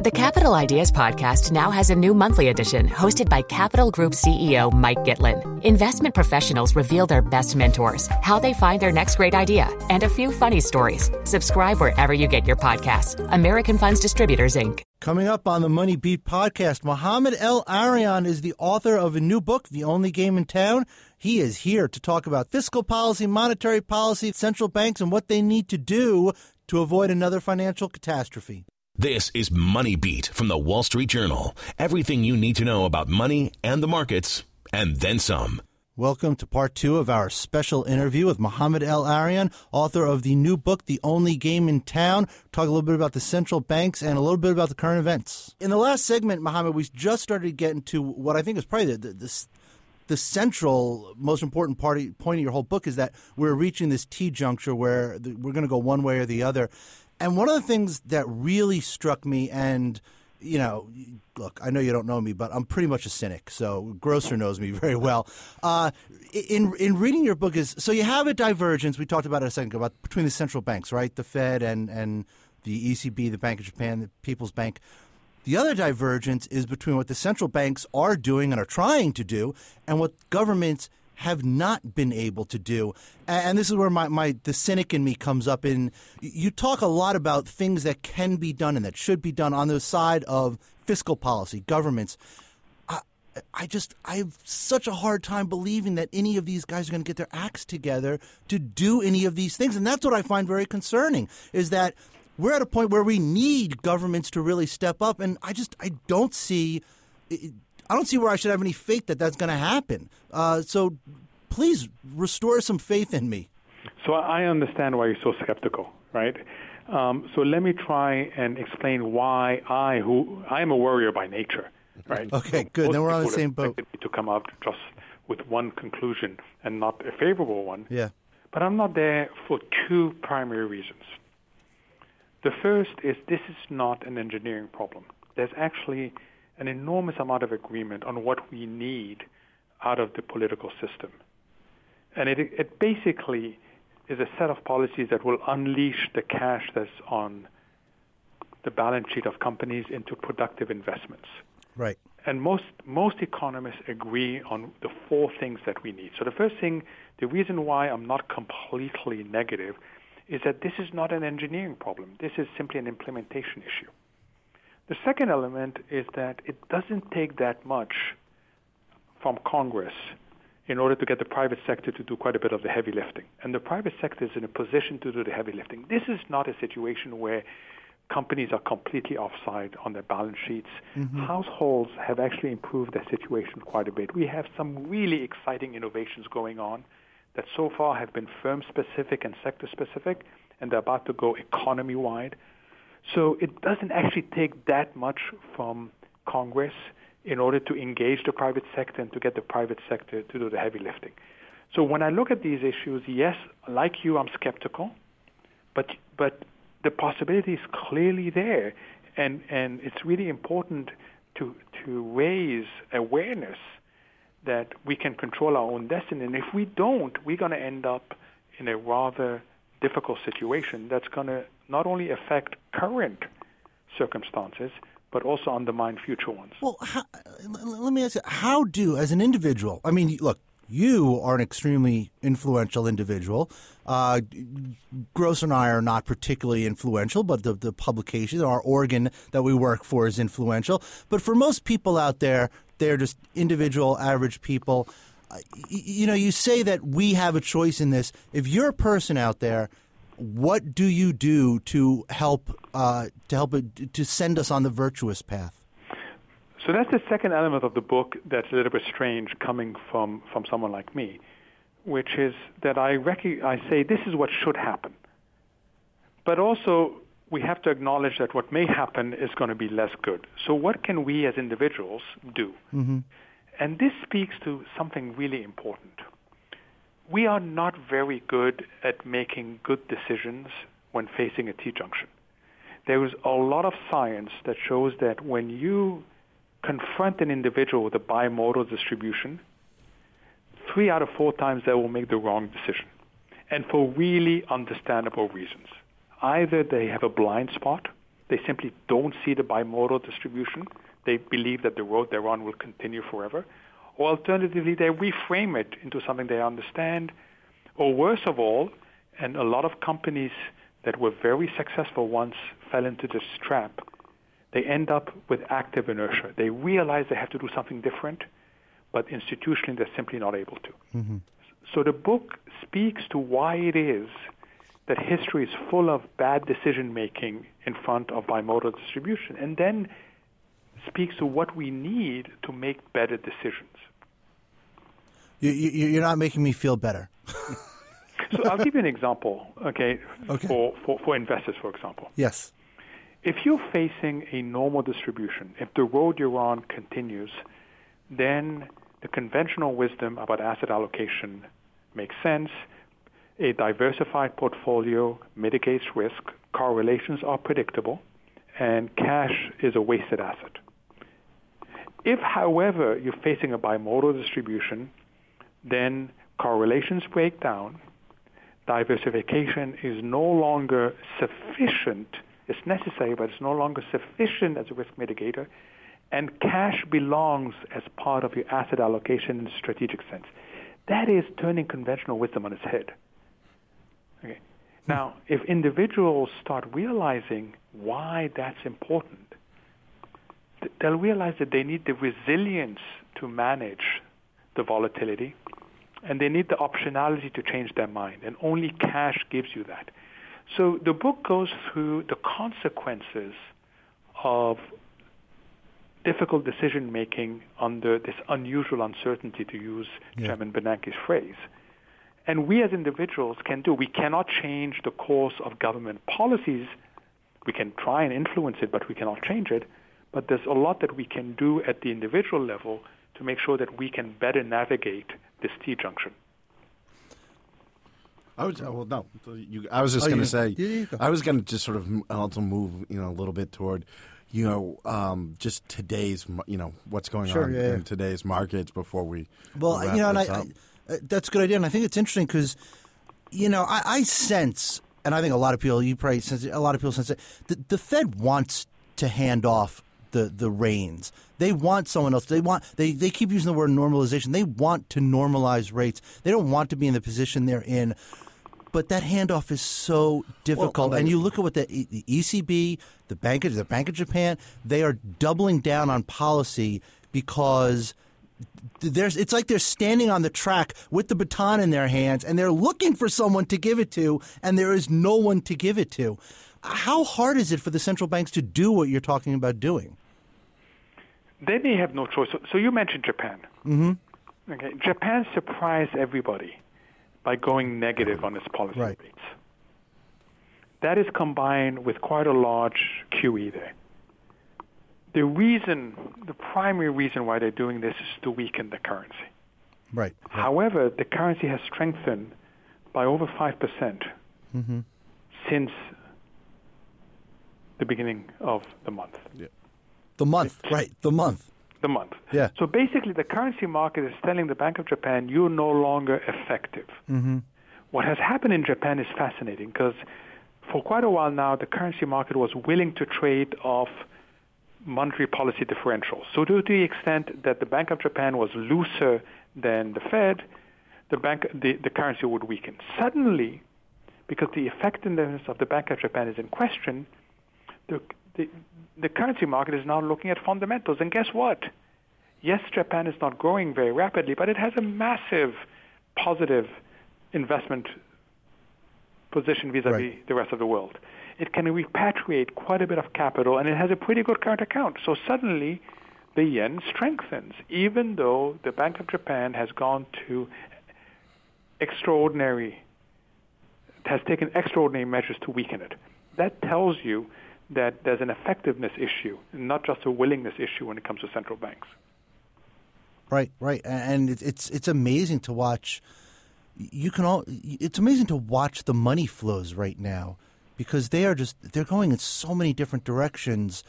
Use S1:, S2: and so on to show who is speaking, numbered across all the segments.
S1: The Capital Ideas Podcast now has a new monthly edition hosted by Capital Group CEO Mike Gitlin. Investment professionals reveal their best mentors, how they find their next great idea, and a few funny stories. Subscribe wherever you get your podcasts. American Funds Distributors, Inc.
S2: Coming up on the Money Beat podcast, Mohamed El-Erian is the author of a new book, The Only Game in Town. He is here to talk about fiscal policy, monetary policy, central banks, and what they need to do to avoid another financial catastrophe.
S3: This is Money Beat from the Wall Street Journal. Everything you need to know about money and the markets, and then some.
S2: Welcome to part two of our special interview with Mohamed El-Erian, author of the new book, The Only Game in Town. Talk a little bit about the central banks and a little bit about the current events. In the last segment, Mohamed, we just started to get into what I think is probably the, the, the central, most important part, point of your whole book is that we're reaching this T juncture where we're going to go one way or the other. And one of the things that really struck me, and you know, look, I know you don't know me, but I'm pretty much a cynic. So Grocer knows me very well. Uh, in in reading your book is so you have a divergence. We talked about it a second ago about between the central banks, right? The Fed and and the ECB, the Bank of Japan, the People's Bank. The other divergence is between what the central banks are doing and are trying to do, and what governments have not been able to do. And this is where my, my the cynic in me comes up in you talk a lot about things that can be done and that should be done on the side of fiscal policy, governments. I, I just I have such a hard time believing that any of these guys are going to get their acts together to do any of these things, and that's what I find very concerning. Is that we're at a point where we need governments to really step up, and I just I don't see. I don't see where I should have any faith that that's going to happen. Uh, so please restore some faith in me.
S4: So I understand why you're so skeptical, right? Um, so let me try and explain why I, who I am a warrior by nature, right?
S2: Okay, good. Then we're on the same boat.
S4: To come out just with one conclusion and not a favorable one.
S2: Yeah.
S4: But I'm not there for two primary reasons. The first is this is not an engineering problem. There's actually an enormous amount of agreement on what we need out of the political system. And it, it basically is a set of policies that will unleash the cash that's on the balance sheet of companies into productive investments.
S2: Right.
S4: And most most economists agree on the four things that we need. So the first thing, the reason why I'm not completely negative, is that this is not an engineering problem. This is simply an implementation issue. The second element is that it doesn't take that much from Congress in order to get the private sector to do quite a bit of the heavy lifting. And the private sector is in a position to do the heavy lifting. This is not a situation where companies are completely offside on their balance sheets. Mm-hmm. Households have actually improved their situation quite a bit. We have some really exciting innovations going on that so far have been firm specific and sector specific, and they're about to go economy wide. So it doesn't actually take that much from Congress in order to engage the private sector and to get the private sector to do the heavy lifting. So when I look at these issues, yes, like you, I'm skeptical, but but the possibility is clearly there, and and it's really important to to raise awareness that we can control our own destiny, and if we don't, we're going to end up in a rather difficult situation that's going to not only affect current circumstances, but also undermine future ones.
S2: Well, how, let me ask you, how do, as an individual, I mean, look, you are an extremely influential individual. Uh, Gross and I are not particularly influential, but the, the publication, our organ that we work for is influential. But for most people out there, they're just individual, average people. You know, you say that we have a choice in this. If you're a person out there what do you do to help uh, to help it, to send us on the virtuous path?
S4: So that's the second element of the book that's a little bit strange coming from, from someone like me, which is that I, rec- I say this is what should happen. But also, we have to acknowledge that what may happen is going to be less good. So, what can we as individuals do? Mm-hmm. And this speaks to something really important we are not very good at making good decisions when facing a T junction. There is a lot of science that shows that when you confront an individual with a bimodal distribution, three out of four times they will make the wrong decision, and for really understandable reasons. Either they have a blind spot They simply don't see the bimodal distribution. They believe that the road they're on will continue forever. Or alternatively, they reframe it into something they understand. Or worse of all, and a lot of companies that were very successful once fell into this trap, they end up with active inertia. They realize they have to do something different, but institutionally they're simply not able to. Mm-hmm. So the book speaks to why it is that history is full of bad decision making in front of bimodal distribution, and then speaks to what we need to make better decisions.
S2: You, you, you're not making me feel better.
S4: so I'll give you an example, okay, okay. For, for, for investors, for example.
S2: Yes.
S4: If you're facing a normal distribution, if the road you're on continues, then the conventional wisdom about asset allocation makes sense. A diversified portfolio mitigates risk, correlations are predictable, and cash is a wasted asset. If, however, you're facing a bimodal distribution, then correlations break down, diversification is no longer sufficient, it's necessary, but it's no longer sufficient as a risk mitigator, and cash belongs as part of your asset allocation in a strategic sense. That is turning conventional wisdom on its head. Okay. Now, if individuals start realizing why that's important, they'll realize that they need the resilience to manage the volatility, and they need the optionality to change their mind, and only cash gives you that. So the book goes through the consequences of difficult decision making under this unusual uncertainty, to use yeah. Chairman Bernanke's phrase. And we as individuals can do. We cannot change the course of government policies. We can try and influence it, but we cannot change it. But there's a lot that we can do at the individual level to make sure that we can better navigate this T junction.
S5: I was well, no. You, I was just oh, going to say. Yeah, I was going to just sort of also move, you know, a little bit toward, you know, um, just today's, you know, what's going sure, on yeah, in today's markets before we.
S2: Well, you know, and I, I, uh, that's a good idea, and I think it's interesting because, you know, I, I, sense, and I think a lot of people, you probably sense, a lot of people sense it. The, the Fed wants to hand off the the reins. They want someone else. They want they, they keep using the word normalization. They want to normalize rates. They don't want to be in the position they're in. But that handoff is so difficult. Well, and you look at what the, the ECB, the Bank of the Bank of Japan, they are doubling down on policy because there's it's like they're standing on the track with the baton in their hands and they're looking for someone to give it to and there is no one to give it to. How hard is it for the central banks to do what you're talking about doing?
S4: They may have no choice. So, so you mentioned Japan.
S2: Mm-hmm.
S4: Okay, Japan surprised everybody by going negative on its policy
S2: right.
S4: rates. That is combined with quite a large QE there. The reason, the primary reason why they're doing this is to weaken the currency.
S2: Right. right.
S4: However, the currency has strengthened by over 5% mm hmm since the beginning of the month.
S2: Yeah. The month, right, the month.
S4: The month.
S2: Yeah.
S4: So basically, the currency market is telling the Bank of Japan, you're no longer effective.
S2: Mm-hmm.
S4: What has happened in Japan is fascinating because for quite a while now, the currency market was willing to trade off monetary policy differentials. So to the extent that the Bank of Japan was looser than the Fed, the, bank, the, the currency would weaken. Suddenly, because the effectiveness of the Bank of Japan is in question, the, the, the currency market is now looking at fundamentals. And guess what? Yes, Japan is not growing very rapidly, but it has a massive positive investment position vis-a-vis right. the rest of the world. It can repatriate quite a bit of capital, and it has a pretty good current account. So suddenly, the yen strengthens, even though the Bank of Japan has gone to extraordinary, has taken extraordinary measures to weaken it. That tells you that there's an effectiveness issue, not just a willingness issue when it comes to central banks.
S2: Right, right, and it's it's amazing to watch. You can all. It's amazing to watch the money flows right now, because they are just they're going in so many different directions.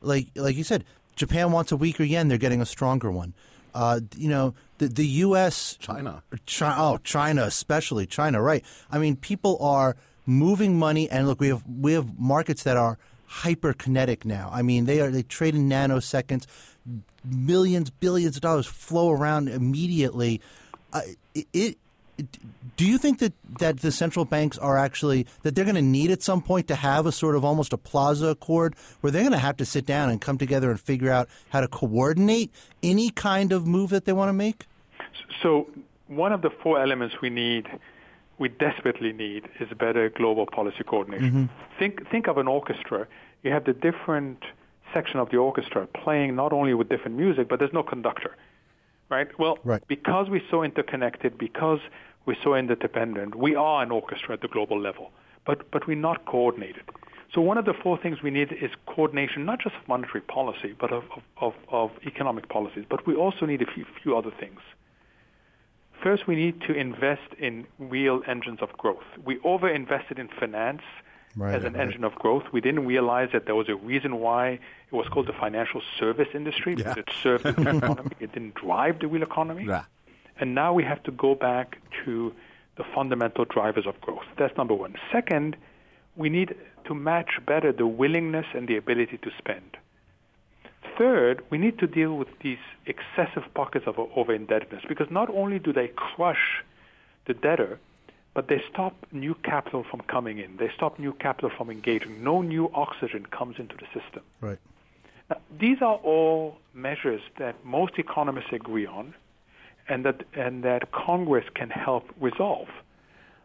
S2: Like like you said, Japan wants a weaker yen; they're getting a stronger one. Uh, you know, the the U.S.
S5: China,
S2: China, oh China especially China, right? I mean, people are moving money, and look, we have we have markets that are hyperkinetic now. I mean, they are they trade in nanoseconds. Millions, billions of dollars flow around immediately. Uh, it, it do you think that, that the central banks are actually that they're going to need at some point to have a sort of almost a plaza accord where they're going to have to sit down and come together and figure out how to coordinate any kind of move that they want to make
S4: so one of the four elements we need we desperately need is better global policy coordination mm-hmm. think think of an orchestra you have the different section of the orchestra playing not only with different music but there's no conductor right? Well,
S2: right.
S4: because we're so interconnected, because we're so interdependent, we are an orchestra at the global level, but, but we're not coordinated. So one of the four things we need is coordination, not just of monetary policy, but of, of, of economic policies. But we also need a few, few other things. First, we need to invest in real engines of growth. We overinvested in finance right, as an right. engine of growth. We didn't realize that there was a reason why it was called the financial service industry
S5: yeah.
S4: because it served the real economy. It didn't drive the real economy.
S5: Yeah.
S4: And now we have to go back to the fundamental drivers of growth. That's number one. Second, we need to match better the willingness and the ability to spend. Third, we need to deal with these excessive pockets of over indebtedness because not only do they crush the debtor, but they stop new capital from coming in. They stop new capital from engaging. No new oxygen comes into the system.
S2: Right.
S4: Now, these are all measures that most economists agree on, and that and that Congress can help resolve.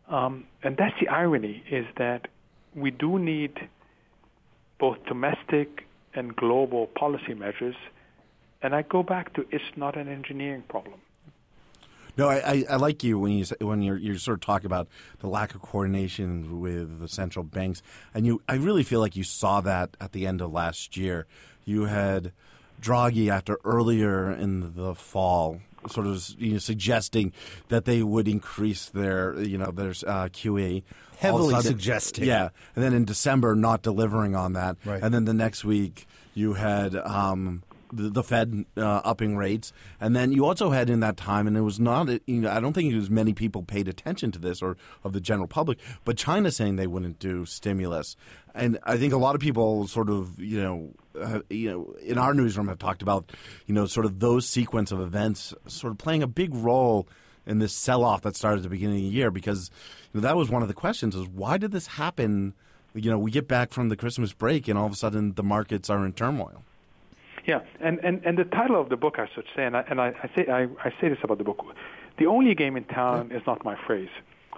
S4: Um, and that's the irony: is that we do need both domestic and global policy measures. And I go back to it's not an engineering problem.
S5: No, I, I, like you when you when you're you sort of talk about the lack of coordination with the central banks, and you I really feel like you saw that at the end of last year. You had Draghi after earlier in the fall, sort of you know, suggesting that they would increase their you know their uh, QE.
S2: Heavily sudden, suggesting,
S5: yeah, and then in December not delivering on that,
S2: right.
S5: and then the next week you had. Um, the, the Fed uh, upping rates, and then you also had in that time, and it was not, you know, I don't think as many people paid attention to this or of the general public, but China saying they wouldn't do stimulus, and I think a lot of people sort of, you know, uh, you know, in our newsroom have talked about, you know, sort of those sequence of events, sort of playing a big role in this sell-off that started at the beginning of the year, because you know, that was one of the questions: is why did this happen? You know, we get back from the Christmas break, and all of a sudden the markets are in turmoil.
S4: Yeah, and, and, and the title of the book, I should say, and I, and I, I say I, I say this about the book, the only game in town yeah. is not my phrase.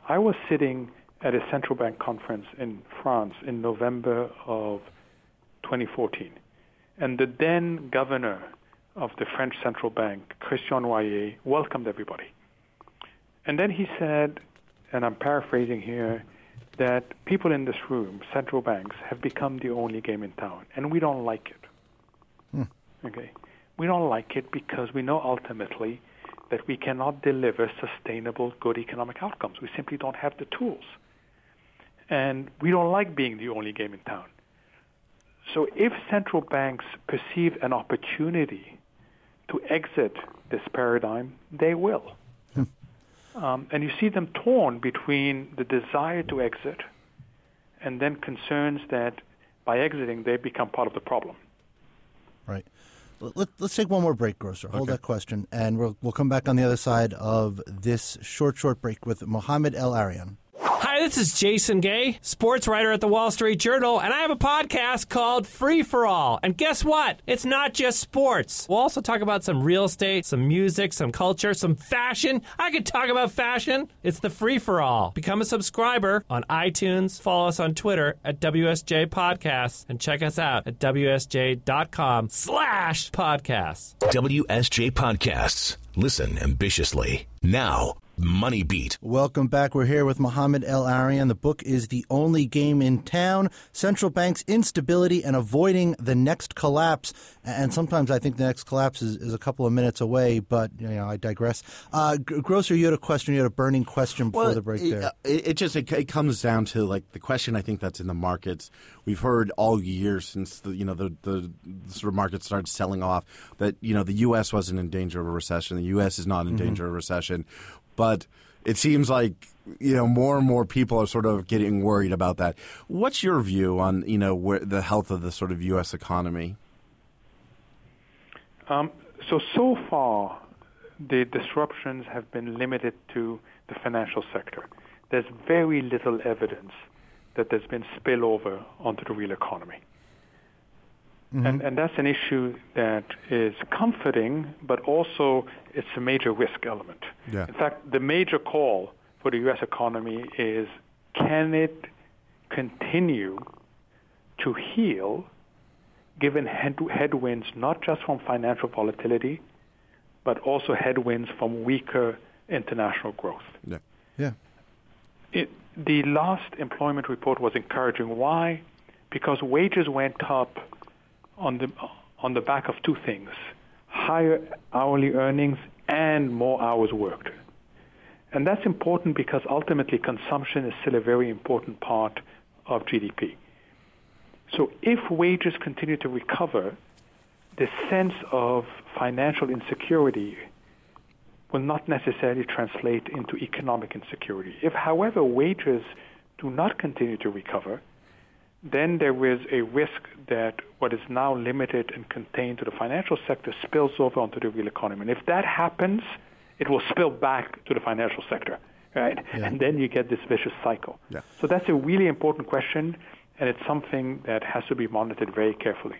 S4: I was sitting at a central bank conference in France in November of 2014, and the then governor of the French central bank, Christian Noyer, welcomed everybody. And then he said, and I'm paraphrasing here, that people in this room, central banks, have become the only game in town, and we don't like it. Hmm. Okay, we don't like it because we know ultimately that we cannot deliver sustainable, good economic outcomes. We simply don't have the tools, and we don't like being the only game in town. So, if central banks perceive an opportunity to exit this paradigm, they will. Hmm. Um, and you see them torn between the desire to exit and then concerns that by exiting they become part of the problem.
S2: Right. Let, us take one more break, Grocer. Hold okay. that question, and we'll, we'll come back on the other side of this short, short break with Mohamed El-Erian.
S6: Hi, this is Jason Gay, sports writer at the Wall Street Journal, and I have a podcast called Free for All. And guess what? It's not just sports. We'll also talk about some real estate, some music, some culture, some fashion. I could talk about fashion. It's the Free for All. Become a subscriber on iTunes, follow us on Twitter at WSJ Podcasts, and check us out at WSJ.com slash podcasts.
S3: WSJ Podcasts. Listen ambitiously. Now, Money Beat.
S2: Welcome back. We're here with Mohamed El-Erian. The book is The Only Game in Town Central Bank's Instability and Avoiding the Next Collapse. And sometimes I think the next collapse is, is a couple of minutes away, but you know, I digress. Uh, Grocer, you had a question, you had a burning question before
S5: well,
S2: the break
S5: it,
S2: there.
S5: It, it just it, it, comes down to like the question I think that's in the markets. We've heard all year since the you know the, the, the sort of market started selling off that you know the U.S. wasn't in danger of a recession. The U.S. is not in mm-hmm. danger of a recession but it seems like you know more and more people are sort of getting worried about that. What's your view on you know where, the health of the sort of U.S. economy?
S4: Um, so so far, the disruptions have been limited to the financial sector. There's very little evidence that there's been spillover onto the real economy. Mm-hmm. And, and that's an issue that is comforting, but also it's a major risk element. Yeah. In fact, the major call for the U.S. economy is can it continue to heal given head- headwinds not just from financial volatility, but also headwinds from weaker international growth?
S5: Yeah. Yeah.
S4: It, the last employment report was encouraging. Why? Because wages went up on the on the back of two things: higher hourly earnings and more hours worked. And that's important because ultimately consumption is still a very important part of GDP. So if wages continue to recover, the sense of financial insecurity will not necessarily translate into economic insecurity. If, however, wages do not continue to recover, then there is a risk that what is now limited and contained to the financial sector spills over onto the real economy. And if that happens, it will spill back to the financial sector, right? Yeah. And then you get this vicious cycle. Yeah. So that's a really important question, and it's something that has to be monitored very carefully.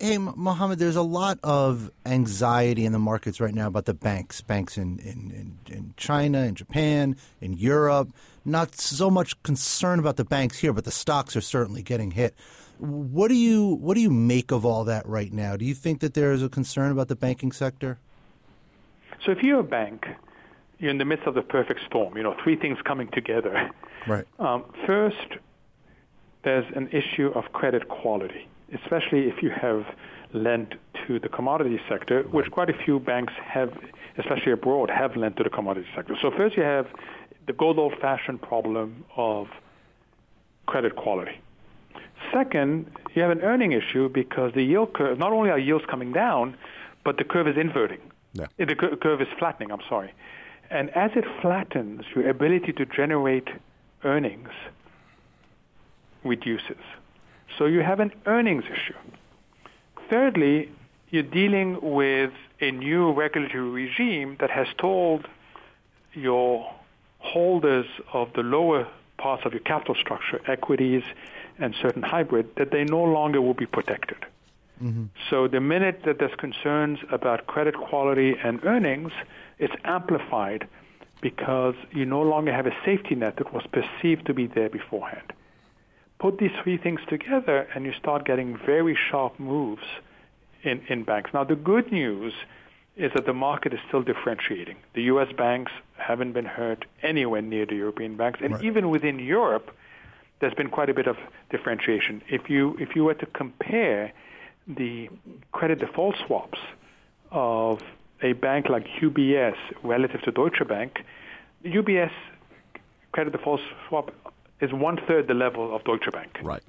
S2: Hey, Mohamed, there's a lot of anxiety in the markets right now about the banks, banks in, in, in, in China, in Japan, in Europe. Not so much concern about the banks here, but the stocks are certainly getting hit. What do you what do you make of all that right now? Do you think that there is a concern about the banking sector?
S4: So if you're a bank, you're in the midst of the perfect storm. You know, three things coming together.
S2: Right.
S4: Um, first, there's an issue of credit quality especially if you have lent to the commodity sector, which quite a few banks have, especially abroad, have lent to the commodity sector. So first you have the good old-fashioned problem of credit quality. Second, you have an earning issue because the yield curve, not only are yields coming down, but the curve is inverting. Yeah. The curve is flattening, I'm sorry. And as it flattens, your ability to generate earnings reduces. So you have an earnings issue. Thirdly, you're dealing with a new regulatory regime that has told your holders of the lower parts of your capital structure, equities and certain hybrid, that they no longer will be protected. Mm-hmm. So the minute that there's concerns about credit quality and earnings, it's amplified because you no longer have a safety net that was perceived to be there beforehand. Put these three things together, and you start getting very sharp moves in, in banks. Now, the good news is that the market is still differentiating. The U.S. banks haven't been hurt anywhere near the European banks, and right. even within Europe, there's been quite a bit of differentiation. If you if you were to compare the credit default swaps of a bank like UBS relative to Deutsche Bank, the UBS credit default swap is one third the level of Deutsche Bank.
S5: Right.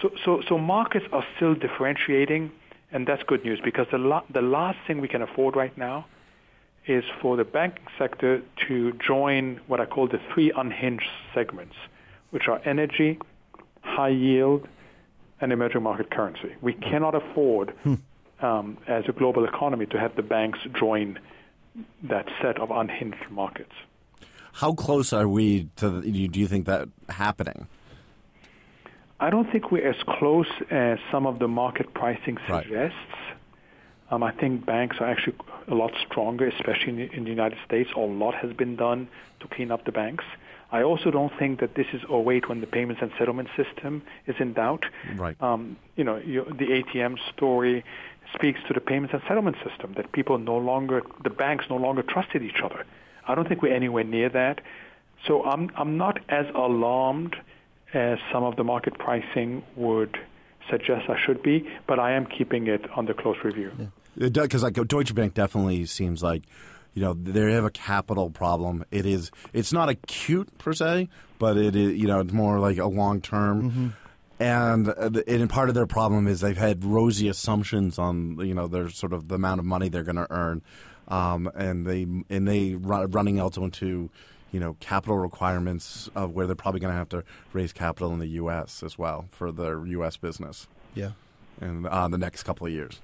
S4: So, so, so markets are still differentiating, and that's good news because the la- the last thing we can afford right now is for the banking sector to join what I call the three unhinged segments, which are energy, high yield, and emerging market currency. We cannot afford, hmm. um, as a global economy, to have the banks join that set of unhinged markets.
S5: How close are we to? The, do you think that happening?
S4: I don't think we're as close as some of the market pricing suggests. Right. Um, I think banks are actually a lot stronger, especially in the, in the, United States. A lot has been done to clean up the banks. I also don't think that this is a wait when the payments and settlement system is in doubt.
S5: Right.
S4: Um, you know, you, the ATM story speaks to the payments and settlement system that people no longer, the banks no longer trusted each other. I don't think we're anywhere near that. So I'm I'm not as alarmed as some of the market pricing would suggest I should be, but I am keeping it under close review.
S5: Yeah. Because like Deutsche Bank definitely seems like you know they have a capital problem. It is it's not acute per se, but it is you know it's more like a long term. Mm-hmm. And, uh, and part of their problem is they've had rosy assumptions on you know their sort of the amount of money they're going to earn um, and they and they run, running also into you know, capital requirements of where they're probably going to have to raise capital in the U.S. as well for their U.S. business.
S2: Yeah,
S5: in uh, the next couple of years.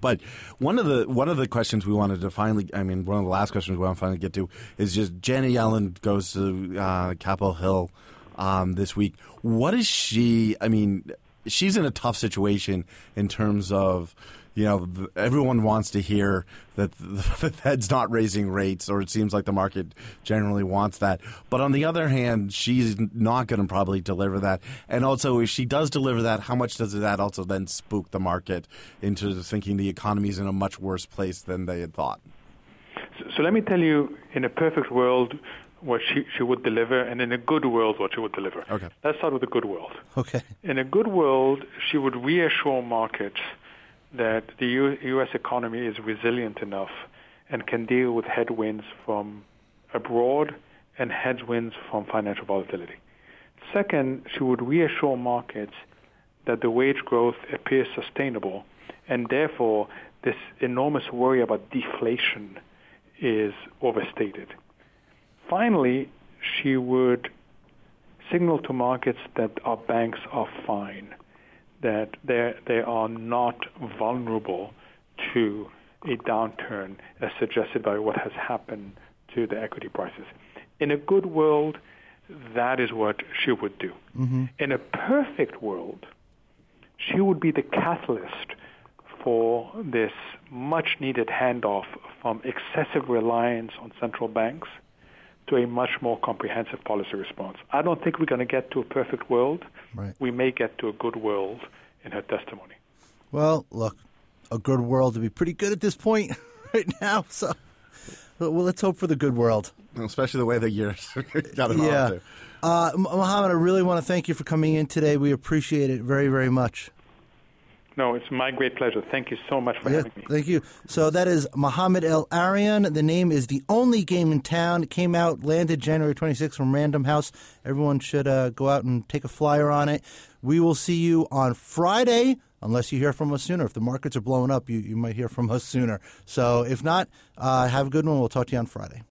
S5: But one of the one of the questions we wanted to finally, I mean, one of the last questions we want to finally get to is just Janet Yellen goes to uh, Capitol Hill um, this week. What is she? I mean, she's in a tough situation in terms of you know, everyone wants to hear that the Fed's not raising rates, or it seems like the market generally wants that. But on the other hand, she's not going to probably deliver that. And also, if she does deliver that, how much does that also then spook the market into thinking the economy is in a much worse place than they had thought?
S4: So, so let me tell you, in a perfect world, what she, she would deliver, and in a good world, what she would deliver.
S5: Okay.
S4: Let's start with the good world.
S2: Okay.
S4: In a good world, she would reassure markets – that the U- U.S. economy is resilient enough and can deal with headwinds from abroad and headwinds from financial volatility. Second, she would reassure markets that the wage growth appears sustainable, and therefore this enormous worry about deflation is overstated. Finally, she would signal to markets that our banks are fine that they are not vulnerable to a downturn as suggested by what has happened to the equity prices. In a good world, that is what she would do.
S2: Mm-hmm.
S4: In a perfect world, she would be the catalyst for this much needed handoff from excessive reliance on central banks to a much more comprehensive policy response. I don't think we're going to get to a perfect world.
S2: Right.
S4: We may get to a good world in her testimony.
S2: Well, look, a good world would be pretty good at this point right now. So, well, let's hope for the good world.
S5: Especially the way the years got it
S2: yeah. Uh, Mohamed, I really want to thank you for coming in today. We appreciate it very, very much.
S4: No, it's my great pleasure. Thank you so much for
S2: yeah,
S4: having me.
S2: Thank you. So that is Mohamed El-Erian. The name is the only game in town. It came out, landed January 26th from Random House. Everyone should uh, go out and take a flyer on it. We will see you on Friday, unless you hear from us sooner. If the markets are blowing up, you, you might hear from us sooner. So if not, uh, have a good one. We'll talk to you on Friday.